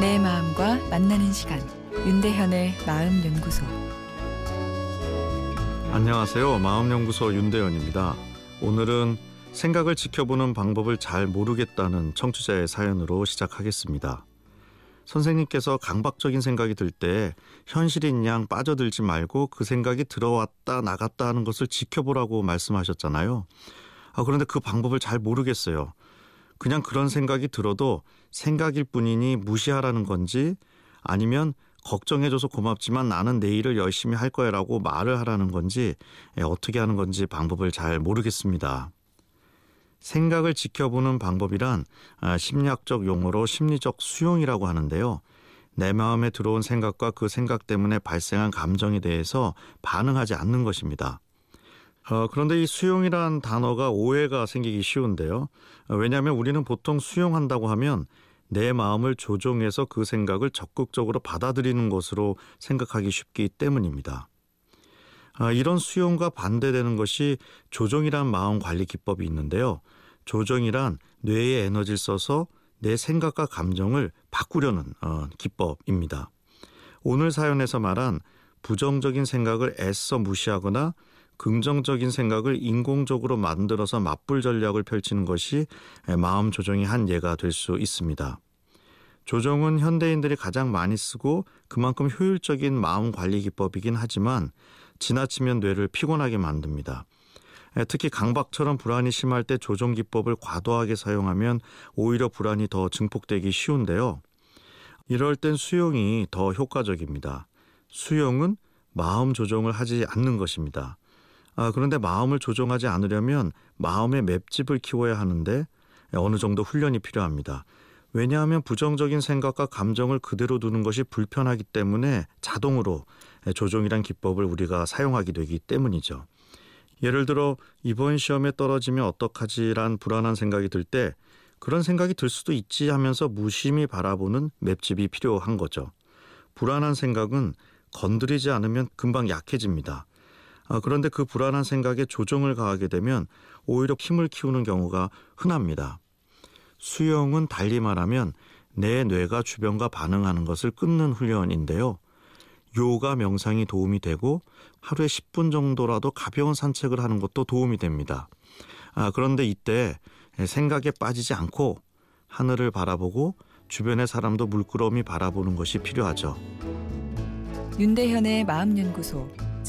내 마음과 만나는 시간 윤대현의 마음 연구소 안녕하세요. 마음 연구소 윤대현입니다. 오늘은 생각을 지켜보는 방법을 잘 모르겠다는 청취자의 사연으로 시작하겠습니다. 선생님께서 강박적인 생각이 들 때 현실인 양 빠져들지 말고 그 생각이 들어왔다 나갔다 하는 것을 지켜보라고 말씀하셨잖아요. 아, 그런데 그 방법을 잘 모르겠어요. 그냥 그런 생각이 들어도 생각일 뿐이니 무시하라는 건지 아니면 걱정해줘서 고맙지만 나는 내일을 열심히 할 거야라고 말을 하라는 건지 예, 어떻게 하는 건지 방법을 잘 모르겠습니다. 생각을 지켜보는 방법이란 아, 심리학적 용어로 심리적 수용이라고 하는데요. 내 마음에 들어온 생각과 그 생각 때문에 발생한 감정에 대해서 반응하지 않는 것입니다. 어, 그런데 이 수용이란 단어가 오해가 생기기 쉬운데요. 어, 왜냐하면 우리는 보통 수용한다고 하면 내 마음을 조종해서 그 생각을 적극적으로 받아들이는 것으로 생각하기 쉽기 때문입니다. 아, 이런 수용과 반대되는 것이 조종이란 마음 관리 기법이 있는데요. 조정이란 뇌의 에너지를 써서 내 생각과 감정을 바꾸려는 어, 기법입니다. 오늘 사연에서 말한 부정적인 생각을 애써 무시하거나 긍정적인 생각을 인공적으로 만들어서 맞불 전략을 펼치는 것이 마음 조정의 한 예가 될 수 있습니다. 조정은 현대인들이 가장 많이 쓰고 그만큼 효율적인 마음 관리 기법이긴 하지만 지나치면 뇌를 피곤하게 만듭니다. 특히 강박처럼 불안이 심할 때 조정 기법을 과도하게 사용하면 오히려 불안이 더 증폭되기 쉬운데요. 이럴 땐 수용이 더 효과적입니다. 수용은 마음 조정을 하지 않는 것입니다. 아, 그런데 마음을 조정하지 않으려면 마음의 맵집을 키워야 하는데 어느 정도 훈련이 필요합니다. 왜냐하면 부정적인 생각과 감정을 그대로 두는 것이 불편하기 때문에 자동으로 조정이란 기법을 우리가 사용하게 되기 때문이죠. 예를 들어 이번 시험에 떨어지면 어떡하지란 불안한 생각이 들 때 그런 생각이 들 수도 있지 하면서 무심히 바라보는 맵집이 필요한 거죠. 불안한 생각은 건드리지 않으면 금방 약해집니다. 아, 그런데 그 불안한 생각에 조정을 가하게 되면 오히려 힘을 키우는 경우가 흔합니다. 수영은 달리 말하면 내 뇌가 주변과 반응하는 것을 끊는 훈련인데요. 요가 명상이 도움이 되고 하루에 10분 정도라도 가벼운 산책을 하는 것도 도움이 됩니다. 아, 그런데 이때 생각에 빠지지 않고 하늘을 바라보고 주변의 사람도 물끄러미 바라보는 것이 필요하죠. 윤대현의 마음연구소